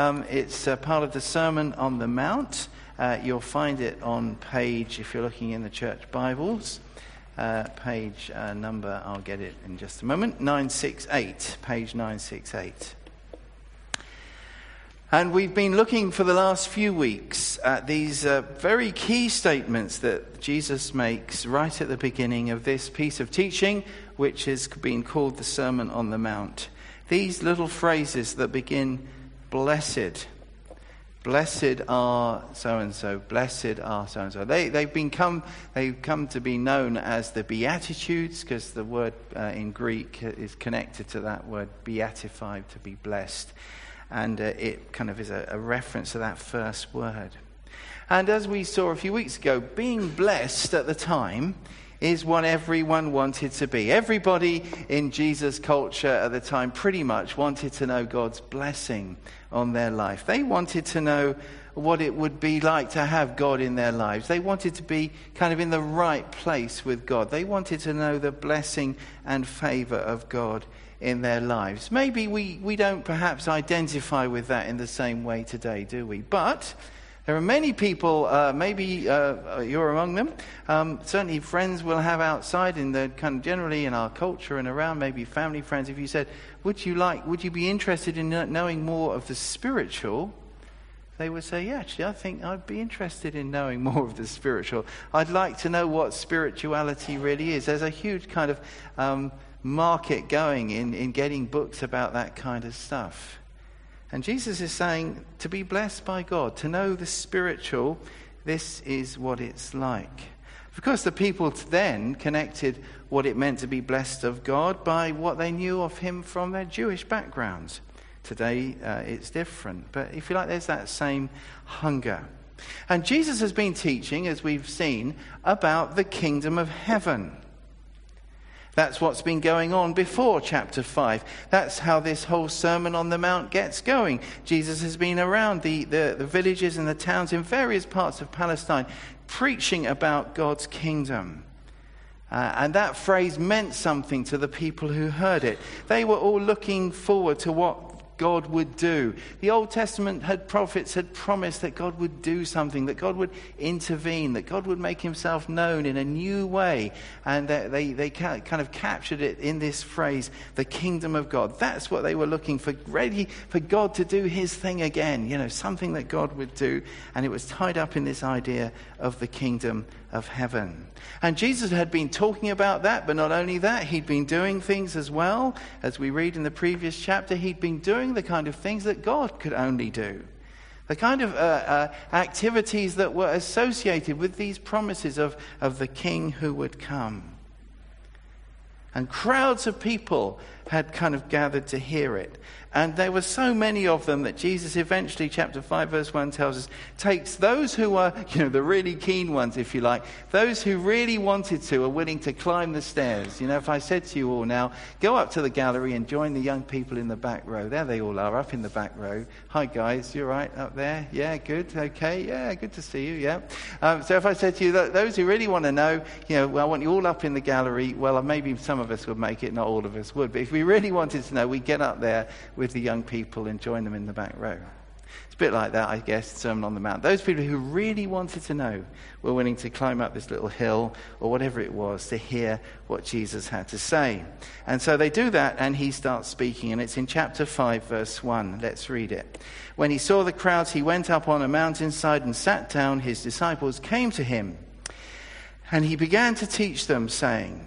Um, it's uh, part of the Sermon on the Mount. Uh, you'll find it on page, if you're looking in the church Bibles, uh, page uh, number, I'll get it in just a moment, 968, page 968. And we've been looking for the last few weeks at these uh, very key statements that Jesus makes right at the beginning of this piece of teaching, which has been called the Sermon on the Mount. These little phrases that begin blessed. Blessed are so and so. Blessed are so and so. They, they've, been come, they've come to be known as the Beatitudes because the word uh, in Greek is connected to that word beatified, to be blessed. And uh, it kind of is a, a reference to that first word. And as we saw a few weeks ago, being blessed at the time is what everyone wanted to be. Everybody in Jesus' culture at the time pretty much wanted to know God's blessing on their life. They wanted to know what it would be like to have God in their lives. They wanted to be kind of in the right place with God. They wanted to know the blessing and favor of God in their lives. Maybe we, we don't perhaps identify with that in the same way today, do we? But there are many people, uh, maybe uh, you're among them. Um, certainly, friends we'll have outside in the kind of generally in our culture and around, maybe family friends. If you said, "Would you like? Would you be interested in knowing more of the spiritual?" They would say, "Yeah, actually, I think I'd be interested in knowing more of the spiritual. I'd like to know what spirituality really is." There's a huge kind of um, market going in in getting books about that kind of stuff. And Jesus is saying to be blessed by God, to know the spiritual, this is what it's like. Of course, the people then connected what it meant to be blessed of God by what they knew of Him from their Jewish backgrounds. Today, uh, it's different. But if you like, there's that same hunger. And Jesus has been teaching, as we've seen, about the kingdom of heaven. That's what's been going on before chapter 5. That's how this whole Sermon on the Mount gets going. Jesus has been around the, the, the, villages and the towns in various parts of Palestine preaching about God's kingdom. Uh, and that phrase meant something to the people who heard it. They were all looking forward to what God would do. The Old Testament had prophets had promised that God would do something, that God would intervene, that God would make himself known in a new way. And they, they kind of captured it in this phrase, the kingdom of God. That's what they were looking for, ready for God to do his thing again, you know, something that God would do. And it was tied up in this idea of the kingdom of heaven. And Jesus had been talking about that, but not only that, he'd been doing things as well. As we read in the previous chapter, he'd been doing the kind of things that God could only do. The kind of uh, uh, activities that were associated with these promises of, of the king who would come. And crowds of people had kind of gathered to hear it. And there were so many of them that Jesus eventually, chapter 5, verse 1 tells us, takes those who were, you know, the really keen ones, if you like, those who really wanted to, are willing to climb the stairs. You know, if I said to you all now, go up to the gallery and join the young people in the back row. There they all are, up in the back row. Hi, guys, you are right up there? Yeah, good, okay, yeah, good to see you, yeah. Um, so if I said to you, those who really want to know, you know, well, I want you all up in the gallery, well, maybe some of us would make it, not all of us would. But if we really wanted to know, we get up there with the young people and join them in the back row. It's a bit like that, I guess, Sermon on the Mount. Those people who really wanted to know were willing to climb up this little hill or whatever it was to hear what Jesus had to say. And so they do that, and he starts speaking. And it's in chapter 5, verse 1. Let's read it. When he saw the crowds, he went up on a mountainside and sat down. His disciples came to him. And he began to teach them, saying,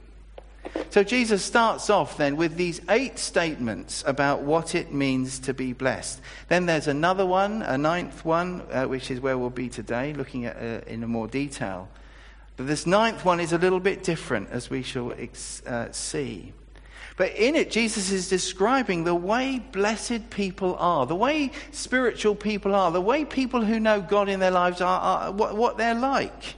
So Jesus starts off then with these eight statements about what it means to be blessed. Then there's another one, a ninth one, uh, which is where we'll be today, looking at uh, in more detail. But this ninth one is a little bit different, as we shall ex- uh, see. But in it, Jesus is describing the way blessed people are, the way spiritual people are, the way people who know God in their lives are, are what, what they're like.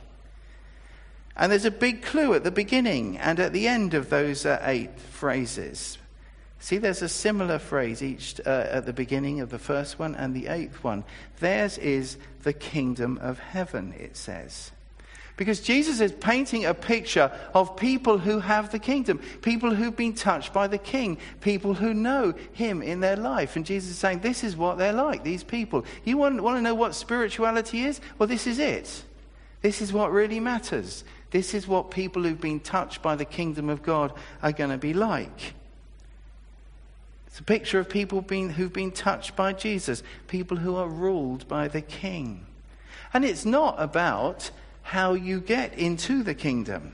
And there's a big clue at the beginning and at the end of those uh, eight phrases. See, there's a similar phrase each uh, at the beginning of the first one and the eighth one. Theirs is the kingdom of heaven, it says. Because Jesus is painting a picture of people who have the kingdom, people who've been touched by the king, people who know him in their life. And Jesus is saying, This is what they're like, these people. You want, want to know what spirituality is? Well, this is it. This is what really matters. This is what people who've been touched by the kingdom of God are going to be like. It's a picture of people being, who've been touched by Jesus, people who are ruled by the king. And it's not about how you get into the kingdom.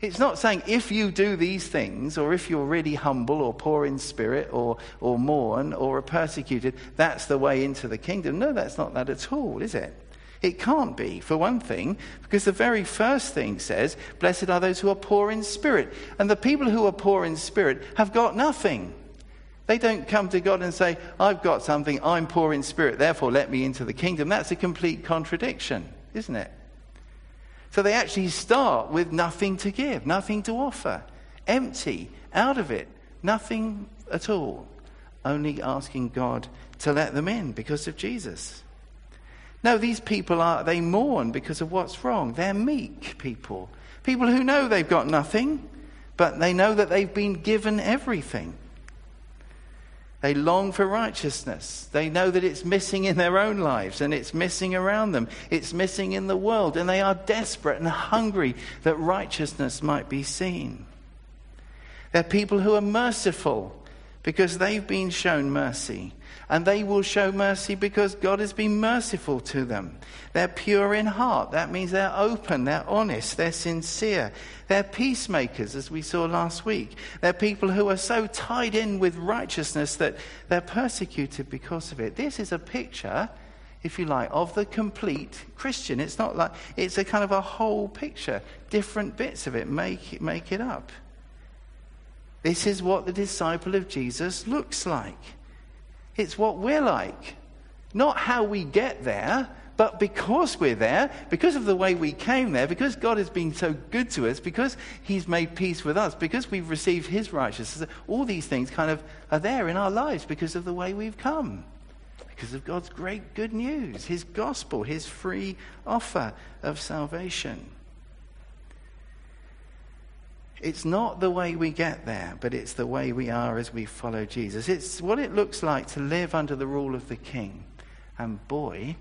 It's not saying if you do these things, or if you're really humble, or poor in spirit, or, or mourn, or are persecuted, that's the way into the kingdom. No, that's not that at all, is it? It can't be, for one thing, because the very first thing says, Blessed are those who are poor in spirit. And the people who are poor in spirit have got nothing. They don't come to God and say, I've got something, I'm poor in spirit, therefore let me into the kingdom. That's a complete contradiction, isn't it? So they actually start with nothing to give, nothing to offer, empty, out of it, nothing at all, only asking God to let them in because of Jesus. No, these people are, they mourn because of what's wrong. They're meek people. People who know they've got nothing, but they know that they've been given everything. They long for righteousness. They know that it's missing in their own lives and it's missing around them. It's missing in the world. And they are desperate and hungry that righteousness might be seen. They're people who are merciful because they've been shown mercy and they will show mercy because God has been merciful to them. They're pure in heart. That means they're open, they're honest, they're sincere. They're peacemakers, as we saw last week. They're people who are so tied in with righteousness that they're persecuted because of it. This is a picture, if you like, of the complete Christian. It's not like, it's a kind of a whole picture. Different bits of it make, make it up. This is what the disciple of Jesus looks like. It's what we're like. Not how we get there, but because we're there, because of the way we came there, because God has been so good to us, because He's made peace with us, because we've received His righteousness, all these things kind of are there in our lives because of the way we've come. Because of God's great good news, His gospel, His free offer of salvation. It's not the way we get there, but it's the way we are as we follow Jesus. It's what it looks like to live under the rule of the king. And boy,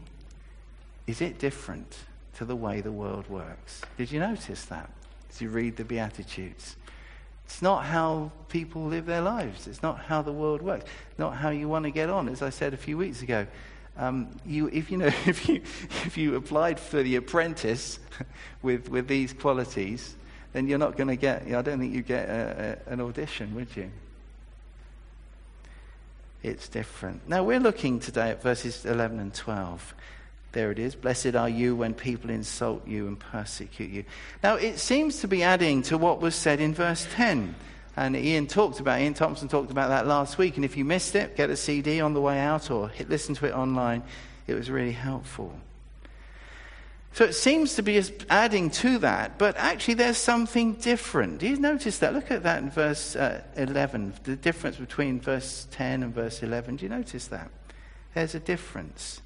is it different to the way the world works. Did you notice that as you read the Beatitudes? It's not how people live their lives. It's not how the world works. Not how you want to get on. As I said a few weeks ago, um, you, if you know, if you if you applied for the apprentice with with these qualities, then you're not going to get, I don't think you get a, a, an audition, would you? It's different. Now, we're looking today at verses 11 and 12. There it is. Blessed are you when people insult you and persecute you. Now, it seems to be adding to what was said in verse 10. And Ian talked about, Ian Thompson talked about that last week. And if you missed it, get a CD on the way out or hit, listen to it online. It was really helpful. So it seems to be adding to that, but actually there's something different. Do you notice that? Look at that in verse uh, 11, the difference between verse 10 and verse 11. Do you notice that? There's a difference.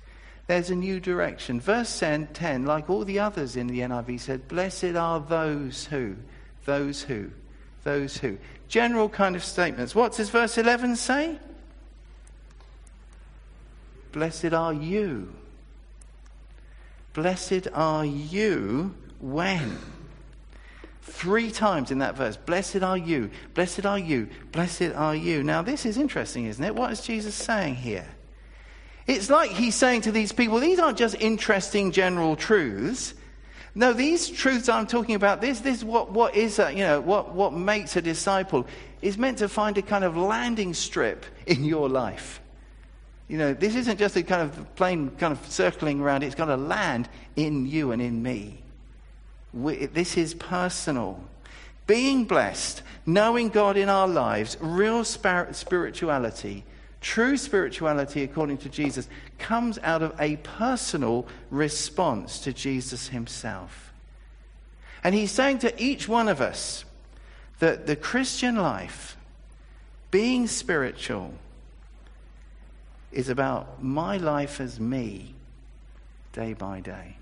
There's a new direction. Verse 10, like all the others in the NIV, said, Blessed are those who, those who, those who. General kind of statements. What does verse 11 say? Blessed are you. Blessed are you when? Three times in that verse. Blessed are you. Blessed are you. Blessed are you. Now, this is interesting, isn't it? What is Jesus saying here? It's like he's saying to these people, these aren't just interesting general truths. No, these truths I'm talking about, this, this what, what is a, you know, what, what makes a disciple is meant to find a kind of landing strip in your life. You know, this isn't just a kind of plane kind of circling around, it's got to land in you and in me. We, this is personal. Being blessed, knowing God in our lives, real spirituality, true spirituality according to Jesus, comes out of a personal response to Jesus himself. And he's saying to each one of us that the Christian life, being spiritual, is about my life as me, day by day,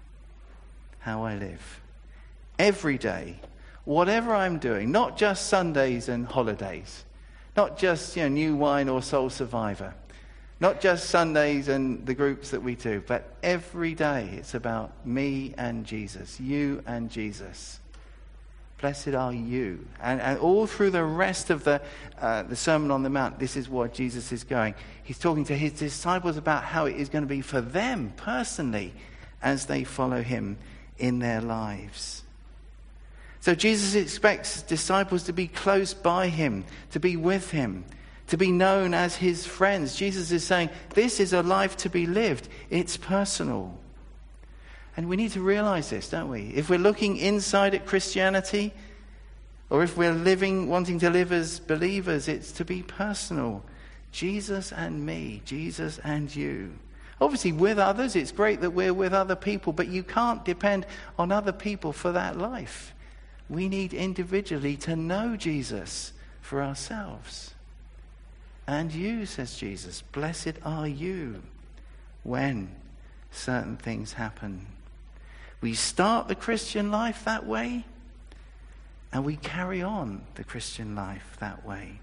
how I live. Every day, whatever I'm doing, not just Sundays and holidays, not just you know, New Wine or Soul Survivor, not just Sundays and the groups that we do, but every day it's about me and Jesus, you and Jesus. Blessed are you. And, and all through the rest of the, uh, the Sermon on the Mount, this is what Jesus is going. He's talking to his disciples about how it is going to be for them personally as they follow him in their lives. So Jesus expects disciples to be close by him, to be with him, to be known as his friends. Jesus is saying, This is a life to be lived, it's personal. And we need to realize this, don't we? If we're looking inside at Christianity, or if we're living, wanting to live as believers, it's to be personal. Jesus and me, Jesus and you. Obviously, with others, it's great that we're with other people, but you can't depend on other people for that life. We need individually to know Jesus for ourselves. And you, says Jesus, blessed are you when certain things happen. We start the Christian life that way, and we carry on the Christian life that way.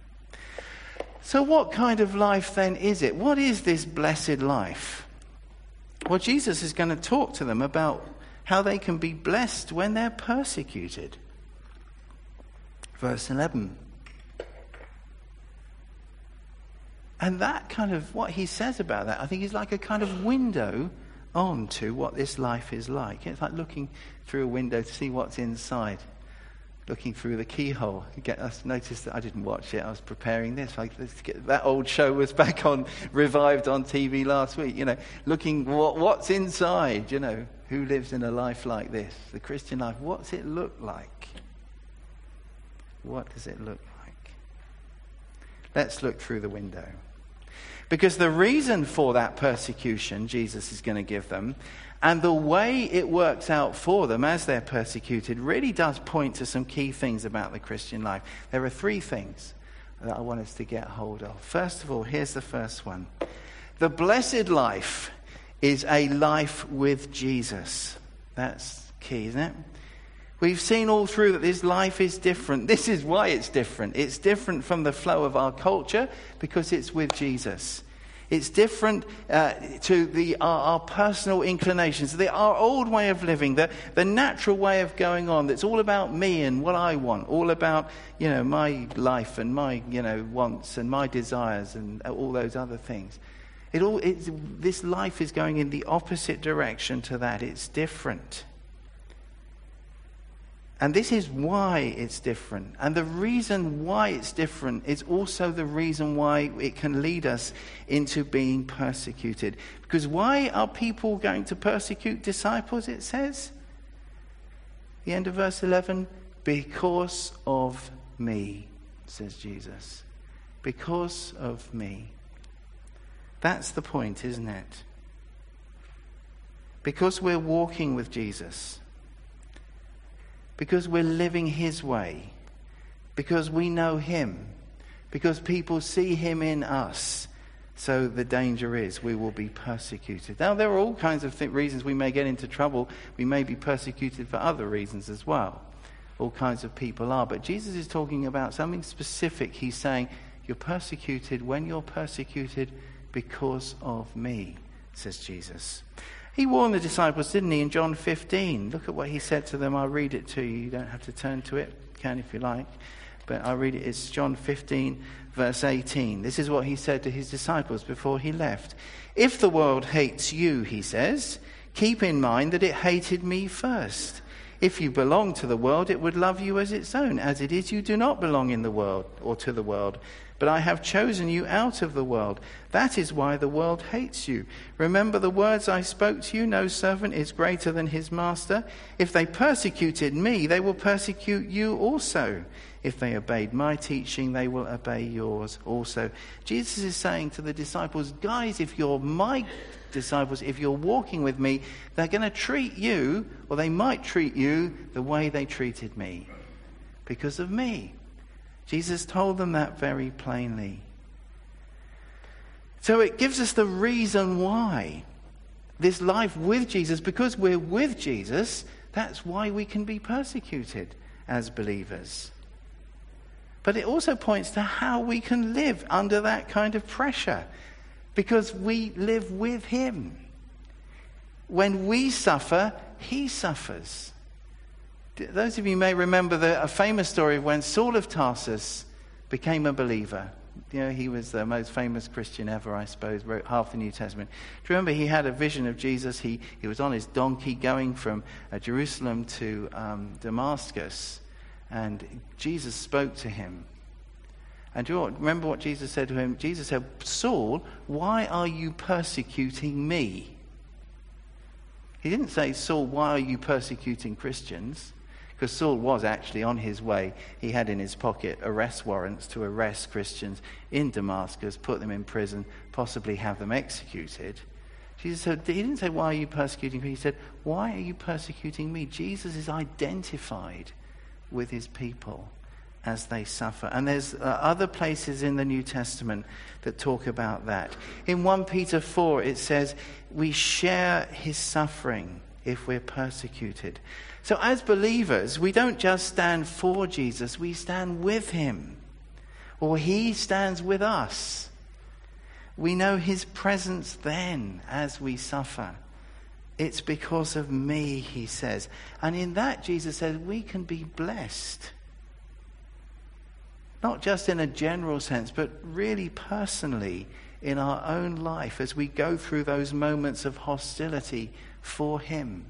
So, what kind of life then is it? What is this blessed life? Well, Jesus is going to talk to them about how they can be blessed when they're persecuted. Verse 11. And that kind of, what he says about that, I think is like a kind of window on to what this life is like. It's like looking through a window to see what's inside, looking through the keyhole. Get us noticed that I didn't watch it. I was preparing this. Like get, that old show was back on, revived on TV last week. You know, looking what, what's inside. You know, who lives in a life like this, the Christian life? What's it look like? What does it look like? Let's look through the window. Because the reason for that persecution Jesus is going to give them and the way it works out for them as they're persecuted really does point to some key things about the Christian life. There are three things that I want us to get hold of. First of all, here's the first one The blessed life is a life with Jesus. That's key, isn't it? We've seen all through that this life is different. This is why it's different. It's different from the flow of our culture because it's with Jesus. It's different uh, to the, our, our, personal inclinations, the, our old way of living, the, the natural way of going on that's all about me and what I want, all about you know, my life and my you know, wants and my desires and all those other things. It all, this life is going in the opposite direction to that. It's different. And this is why it's different. And the reason why it's different is also the reason why it can lead us into being persecuted. Because why are people going to persecute disciples, it says? The end of verse 11 because of me, says Jesus. Because of me. That's the point, isn't it? Because we're walking with Jesus because we're living His way, because we know Him, because people see Him in us. So the danger is we will be persecuted. Now, there are all kinds of th- reasons we may get into trouble. We may be persecuted for other reasons as well. All kinds of people are. But Jesus is talking about something specific. He's saying, You're persecuted when you're persecuted because of me, says Jesus. He warned the disciples, didn't he, in John 15? Look at what he said to them. I'll read it to you. You don't have to turn to it. You can if you like. But I'll read it. It's John 15, verse 18. This is what he said to his disciples before he left. If the world hates you, he says, keep in mind that it hated me first. If you belong to the world, it would love you as its own. As it is, you do not belong in the world or to the world. But I have chosen you out of the world. That is why the world hates you. Remember the words I spoke to you no servant is greater than his master. If they persecuted me, they will persecute you also. If they obeyed my teaching, they will obey yours also. Jesus is saying to the disciples, guys, if you're my disciples, if you're walking with me, they're going to treat you, or they might treat you, the way they treated me because of me. Jesus told them that very plainly. So it gives us the reason why this life with Jesus, because we're with Jesus, that's why we can be persecuted as believers. But it also points to how we can live under that kind of pressure because we live with Him. When we suffer, He suffers. Those of you may remember the, a famous story of when Saul of Tarsus became a believer. You know, he was the most famous Christian ever, I suppose, wrote half the New Testament. Do you remember he had a vision of Jesus? He, he was on his donkey going from uh, Jerusalem to um, Damascus, and Jesus spoke to him. And do you remember what Jesus said to him? Jesus said, Saul, why are you persecuting me? He didn't say, Saul, why are you persecuting Christians? Because Saul was actually on his way. He had in his pocket arrest warrants to arrest Christians in Damascus, put them in prison, possibly have them executed. Jesus said, He didn't say, Why are you persecuting me? He said, Why are you persecuting me? Jesus is identified with his people as they suffer. And there's uh, other places in the New Testament that talk about that. In 1 Peter 4, it says, We share his suffering if we're persecuted. So, as believers, we don't just stand for Jesus, we stand with him, or he stands with us. We know his presence then as we suffer. It's because of me, he says. And in that, Jesus says, we can be blessed. Not just in a general sense, but really personally in our own life as we go through those moments of hostility for him,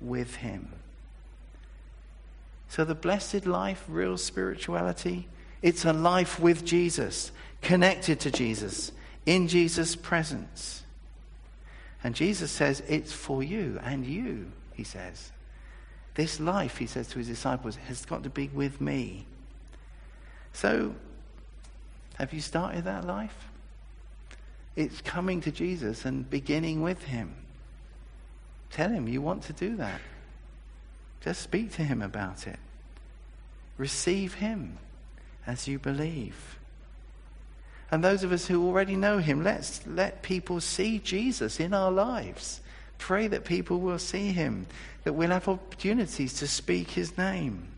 with him. So, the blessed life, real spirituality, it's a life with Jesus, connected to Jesus, in Jesus' presence. And Jesus says, It's for you and you, he says. This life, he says to his disciples, has got to be with me. So, have you started that life? It's coming to Jesus and beginning with him. Tell him you want to do that. Just speak to him about it. Receive him as you believe. And those of us who already know him, let's let people see Jesus in our lives. Pray that people will see him, that we'll have opportunities to speak his name.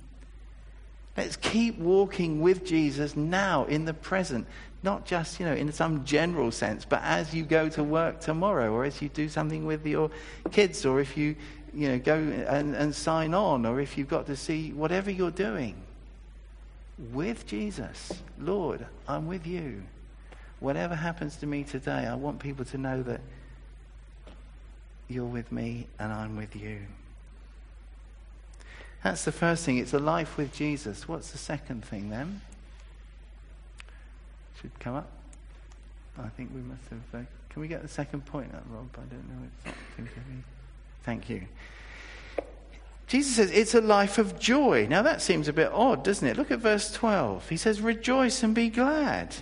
Let's keep walking with Jesus now in the present, not just, you know, in some general sense, but as you go to work tomorrow or as you do something with your kids or if you, you know, go and, and sign on or if you've got to see whatever you're doing with Jesus. Lord, I'm with you whatever happens to me today, I want people to know that you're with me and I'm with you. That's the first thing. It's a life with Jesus. What's the second thing then? Should come up. I think we must have. Uh, can we get the second point up, Rob? I don't know. Thank you. Jesus says it's a life of joy. Now that seems a bit odd, doesn't it? Look at verse 12. He says, Rejoice and be glad.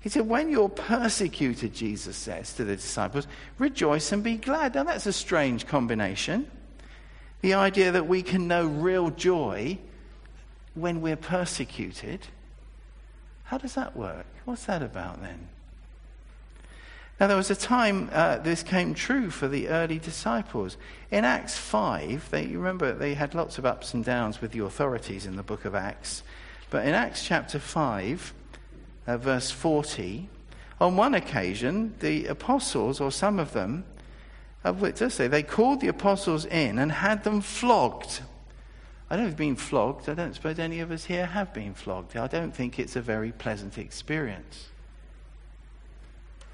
He said, When you're persecuted, Jesus says to the disciples, rejoice and be glad. Now, that's a strange combination. The idea that we can know real joy when we're persecuted. How does that work? What's that about then? Now, there was a time uh, this came true for the early disciples. In Acts 5, they, you remember they had lots of ups and downs with the authorities in the book of Acts. But in Acts chapter 5, uh, verse 40, on one occasion, the apostles, or some of them, of which does say, they called the apostles in and had them flogged. I don't have been flogged. I don't suppose any of us here have been flogged. I don't think it's a very pleasant experience.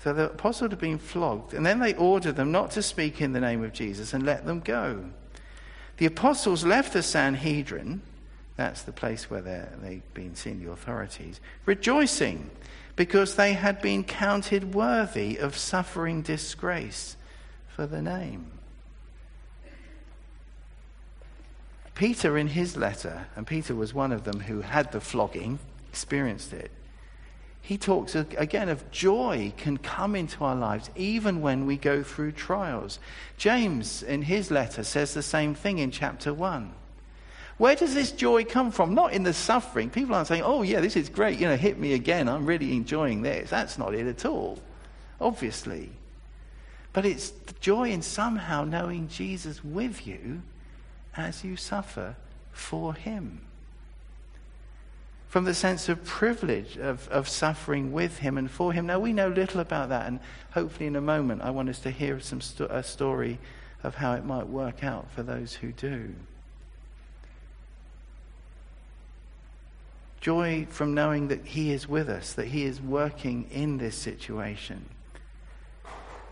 So the apostles had been flogged, and then they ordered them not to speak in the name of Jesus and let them go. The apostles left the Sanhedrin, that's the place where they've been seeing the authorities, rejoicing because they had been counted worthy of suffering disgrace for the name. Peter, in his letter, and Peter was one of them who had the flogging, experienced it, he talks again of joy can come into our lives even when we go through trials. James, in his letter, says the same thing in chapter 1. Where does this joy come from? Not in the suffering. People aren't saying, oh, yeah, this is great. You know, hit me again. I'm really enjoying this. That's not it at all, obviously. But it's the joy in somehow knowing Jesus with you as you suffer for him. From the sense of privilege of, of suffering with him and for him. Now, we know little about that, and hopefully, in a moment, I want us to hear some sto- a story of how it might work out for those who do. Joy from knowing that He is with us, that He is working in this situation.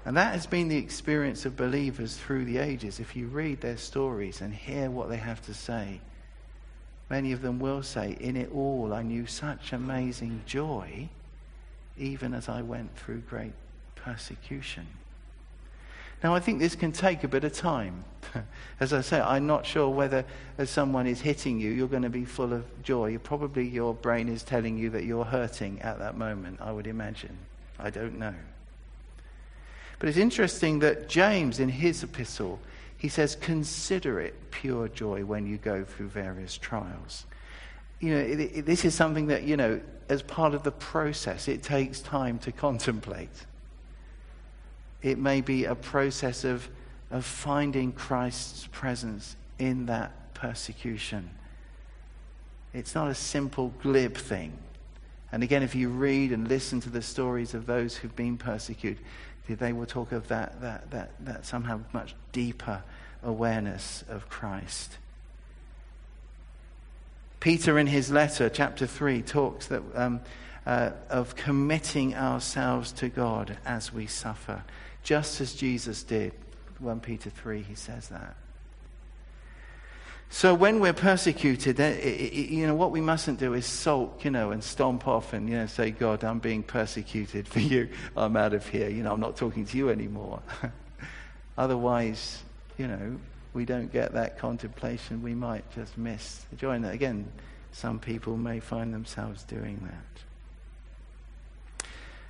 And that has been the experience of believers through the ages. If you read their stories and hear what they have to say, many of them will say, In it all, I knew such amazing joy, even as I went through great persecution. Now, I think this can take a bit of time. As I say, I'm not sure whether as someone is hitting you, you're going to be full of joy. Probably your brain is telling you that you're hurting at that moment, I would imagine. I don't know. But it's interesting that James, in his epistle, he says, Consider it pure joy when you go through various trials. You know, it, it, this is something that, you know, as part of the process, it takes time to contemplate. It may be a process of, of finding Christ's presence in that persecution. It's not a simple, glib thing. And again, if you read and listen to the stories of those who've been persecuted, they will talk of that, that, that, that somehow much deeper awareness of Christ. Peter, in his letter, chapter 3, talks that, um, uh, of committing ourselves to God as we suffer just as Jesus did. 1 Peter 3, he says that. So when we're persecuted, you know, what we mustn't do is sulk, you know, and stomp off and, you know, say, God, I'm being persecuted for you. I'm out of here. You know, I'm not talking to you anymore. Otherwise, you know, we don't get that contemplation. We might just miss joy. And again, some people may find themselves doing that.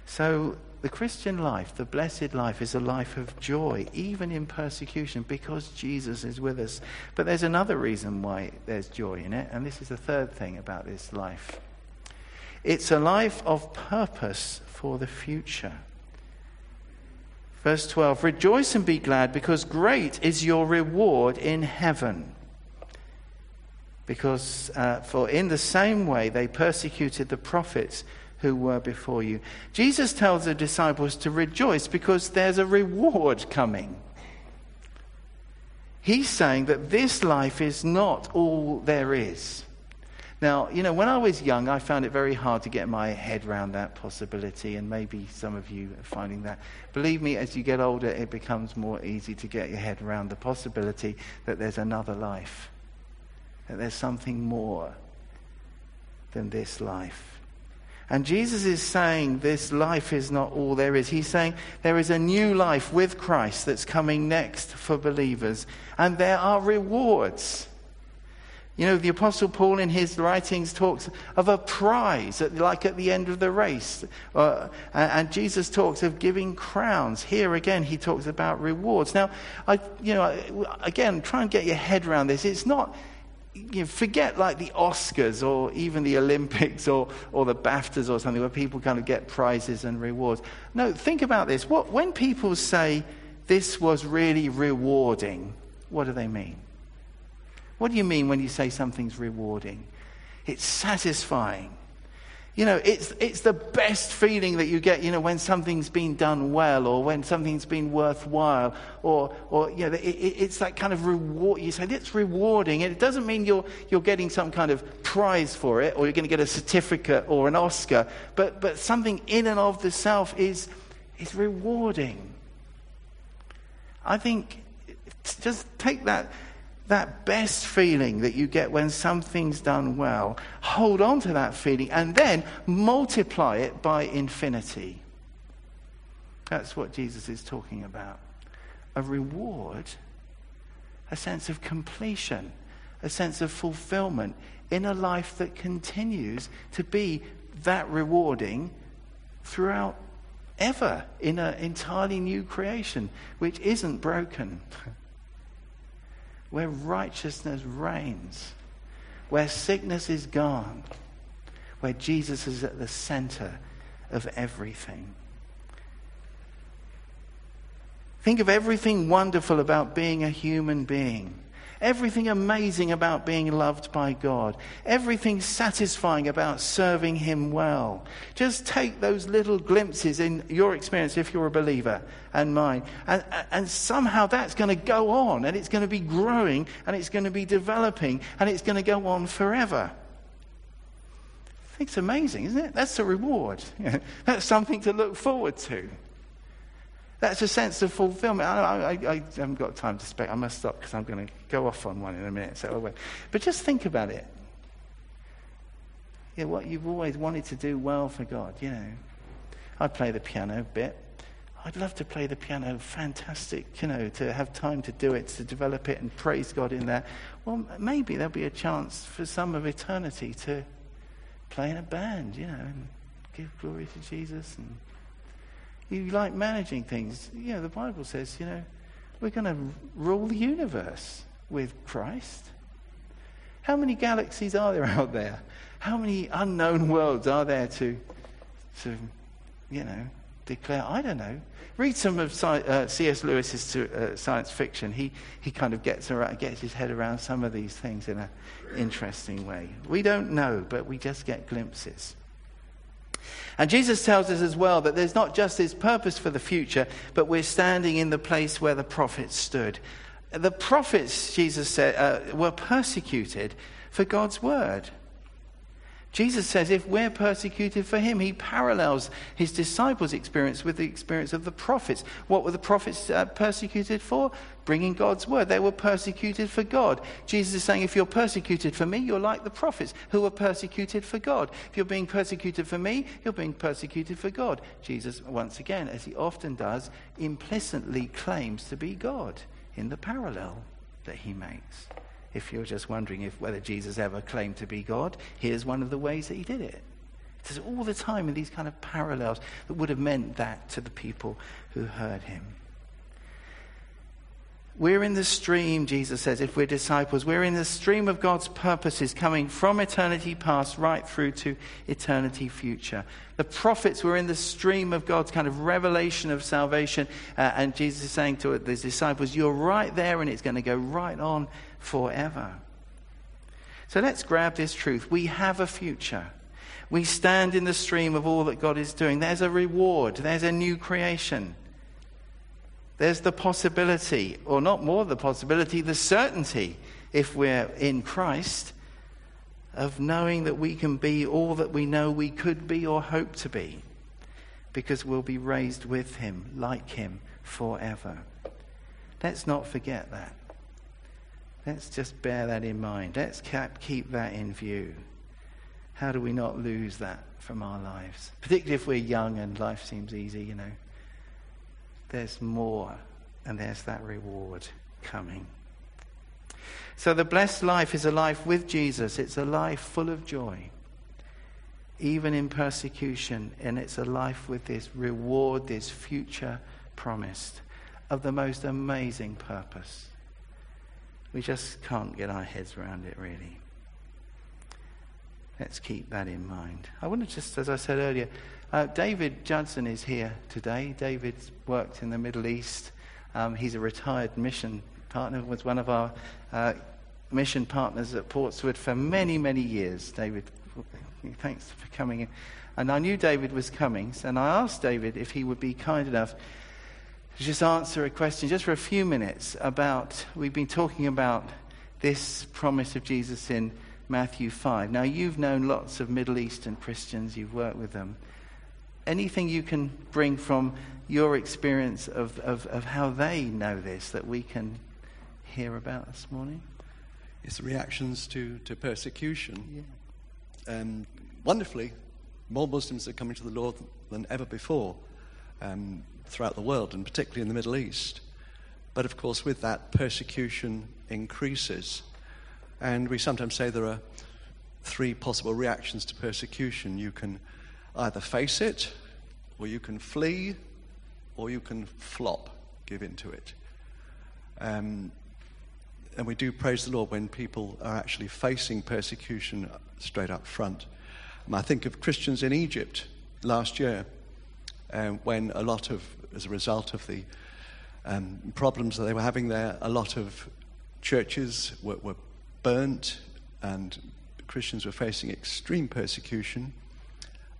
So the Christian life, the blessed life, is a life of joy, even in persecution, because Jesus is with us. But there's another reason why there's joy in it, and this is the third thing about this life it's a life of purpose for the future. Verse 12 Rejoice and be glad, because great is your reward in heaven. Because, uh, for in the same way they persecuted the prophets who were before you. Jesus tells the disciples to rejoice because there's a reward coming. He's saying that this life is not all there is. Now, you know, when I was young, I found it very hard to get my head around that possibility, and maybe some of you are finding that. Believe me, as you get older, it becomes more easy to get your head around the possibility that there's another life, that there's something more than this life. And Jesus is saying this life is not all there is. He's saying there is a new life with Christ that's coming next for believers, and there are rewards. You know, the Apostle Paul in his writings talks of a prize, at, like at the end of the race. Uh, and Jesus talks of giving crowns. Here again, he talks about rewards. Now, I, you know, again, try and get your head around this. It's not you know, forget like the Oscars or even the Olympics or, or the BAFTAs or something where people kind of get prizes and rewards. No, think about this. What, when people say this was really rewarding, what do they mean? What do you mean when you say something's rewarding? It's satisfying. You know, it's, it's the best feeling that you get, you know, when something's been done well or when something's been worthwhile or, or you know, it, it's that kind of reward. You say, it's rewarding. And It doesn't mean you're, you're getting some kind of prize for it or you're going to get a certificate or an Oscar, but, but something in and of the self is, is rewarding. I think just take that that best feeling that you get when something's done well, hold on to that feeling and then multiply it by infinity. That's what Jesus is talking about. A reward, a sense of completion, a sense of fulfillment in a life that continues to be that rewarding throughout ever in an entirely new creation which isn't broken. where righteousness reigns, where sickness is gone, where Jesus is at the center of everything. Think of everything wonderful about being a human being. Everything amazing about being loved by God. Everything satisfying about serving Him well. Just take those little glimpses in your experience if you're a believer and mine. And, and somehow that's going to go on and it's going to be growing and it's going to be developing and it's going to go on forever. It's amazing, isn't it? That's a reward. that's something to look forward to. That's a sense of fulfillment. I, I, I, haven't got time to speak. I must stop because I'm going to go off on one in a minute. So. But just think about it. Yeah, what you've always wanted to do well for God, you know. I play the piano a bit. I'd love to play the piano. Fantastic, you know, to have time to do it, to develop it and praise God in that. Well, maybe there'll be a chance for some of eternity to play in a band, you know, and give glory to Jesus and you like managing things. You know, the Bible says, you know, we're going to rule the universe with Christ. How many galaxies are there out there? How many unknown worlds are there to, to you know, declare? I don't know. Read some of uh, C.S. Lewis's uh, science fiction. He, he kind of gets, around, gets his head around some of these things in an interesting way. We don't know, but we just get glimpses. And Jesus tells us as well that there's not just this purpose for the future, but we're standing in the place where the prophets stood. The prophets, Jesus said, uh, were persecuted for God's word. Jesus says if we're persecuted for him, he parallels his disciples' experience with the experience of the prophets. What were the prophets uh, persecuted for? Bringing God's word. They were persecuted for God. Jesus is saying if you're persecuted for me, you're like the prophets who were persecuted for God. If you're being persecuted for me, you're being persecuted for God. Jesus, once again, as he often does, implicitly claims to be God in the parallel that he makes. If you're just wondering if whether Jesus ever claimed to be God, here's one of the ways that he did it. Says all the time in these kind of parallels that would have meant that to the people who heard him. We're in the stream, Jesus says, if we're disciples. We're in the stream of God's purposes coming from eternity past right through to eternity future. The prophets were in the stream of God's kind of revelation of salvation. Uh, and Jesus is saying to the disciples, You're right there, and it's going to go right on forever. So let's grab this truth. We have a future. We stand in the stream of all that God is doing. There's a reward, there's a new creation. There's the possibility, or not more the possibility, the certainty, if we're in Christ, of knowing that we can be all that we know we could be or hope to be, because we'll be raised with Him, like Him, forever. Let's not forget that. Let's just bear that in mind. Let's keep that in view. How do we not lose that from our lives? Particularly if we're young and life seems easy, you know. There's more, and there's that reward coming. So the blessed life is a life with Jesus. It's a life full of joy, even in persecution. And it's a life with this reward, this future promised of the most amazing purpose. We just can't get our heads around it, really. Let's keep that in mind. I want to just, as I said earlier, uh, David Judson is here today. David's worked in the Middle East. Um, he's a retired mission partner, was one of our uh, mission partners at Portswood for many, many years. David, thanks for coming in. And I knew David was coming, and I asked David if he would be kind enough just answer a question just for a few minutes about, we've been talking about this promise of Jesus in Matthew 5. Now, you've known lots of Middle Eastern Christians, you've worked with them. Anything you can bring from your experience of, of, of how they know this that we can hear about this morning? It's reactions to, to persecution. Yeah. Um, wonderfully, more Muslims are coming to the Lord than ever before um, throughout the world, and particularly in the Middle East. But of course, with that, persecution increases. And we sometimes say there are three possible reactions to persecution. You can either face it, or you can flee, or you can flop, give in to it. Um, and we do praise the Lord when people are actually facing persecution straight up front. And I think of Christians in Egypt last year, um, when a lot of, as a result of the um, problems that they were having there, a lot of churches were, were burnt and Christians were facing extreme persecution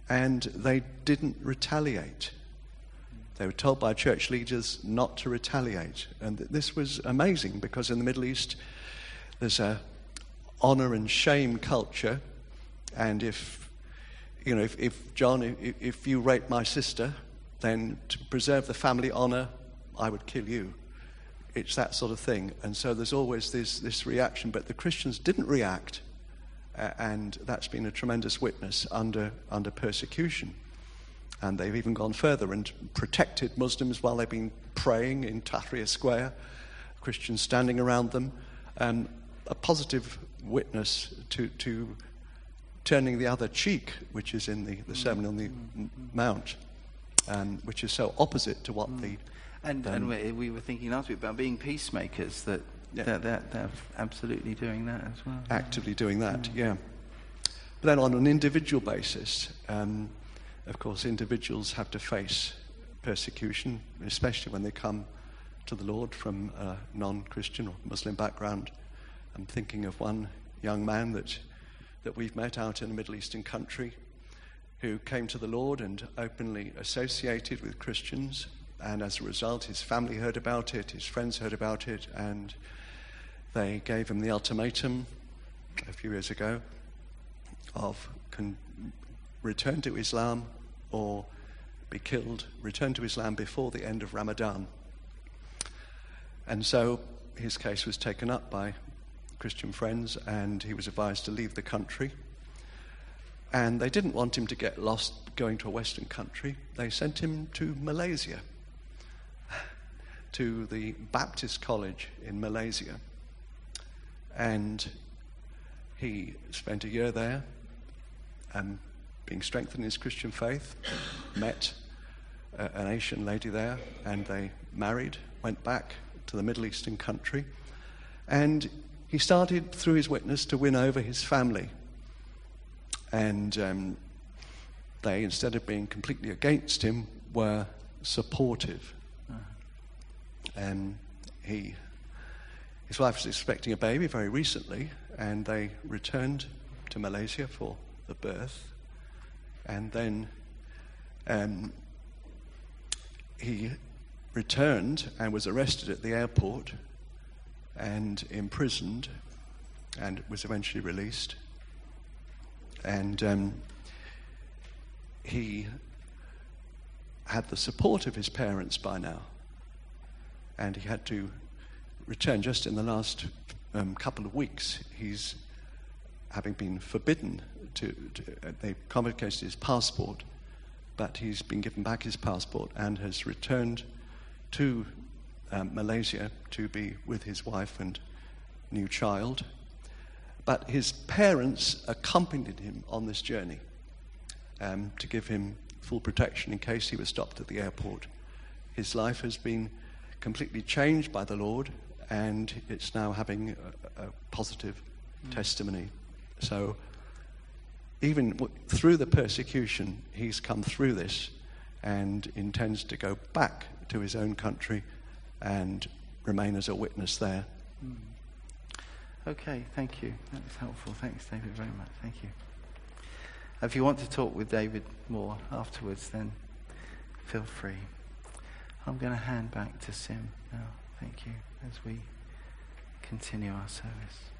and they didn't retaliate. They were told by church leaders not to retaliate. And this was amazing because in the Middle East, there's a honor and shame culture. And if, you know, if, if John, if, if you rape my sister, then to preserve the family honor, I would kill you. It's that sort of thing. And so there's always this, this reaction. But the Christians didn't react. Uh, and that's been a tremendous witness under, under persecution. And they've even gone further and protected Muslims while they've been praying in Tahrir Square, Christians standing around them. And a positive witness to, to turning the other cheek, which is in the, the Sermon on the Mount, um, which is so opposite to what the and, and we, we, were thinking last week about being peacemakers, that, yeah. that, that they're absolutely doing that as well. Actively doing that, mm. yeah. But then on an individual basis, um, of course, individuals have to face persecution, especially when they come to the Lord from a non Christian or Muslim background. I'm thinking of one young man that, that we've met out in a Middle Eastern country who came to the Lord and openly associated with Christians and as a result, his family heard about it, his friends heard about it, and they gave him the ultimatum a few years ago of con- return to Islam or be killed, return to Islam before the end of Ramadan. And so his case was taken up by Christian friends, and he was advised to leave the country. And they didn't want him to get lost going to a Western country. They sent him to Malaysia to the Baptist College in Malaysia. And he spent a year there and being strengthened in his Christian faith, met a, an Asian lady there, and they married, went back to the Middle Eastern country. And he started, through his witness, to win over his family. And um, they, instead of being completely against him, were supportive and he, his wife was expecting a baby very recently, and they returned to Malaysia for the birth. And then um, he returned and was arrested at the airport and imprisoned and was eventually released. And um, he had the support of his parents by now and he had to return just in the last um, couple of weeks. He's having been forbidden to, to uh, they confiscated his passport, but he's been given back his passport and has returned to um, Malaysia to be with his wife and new child. But his parents accompanied him on this journey um, to give him full protection in case he was stopped at the airport. His life has been completely changed by the Lord, and it's now having a, a positive mm. testimony. So, even w- through the persecution, he's come through this and intends to go back to his own country and remain as a witness there. Mm. Okay, thank you. That was helpful. Thanks, David, very much. Thank you. If you want to talk with David more afterwards, then feel free. I'm going to hand back to Sim now. Thank you as we continue our service.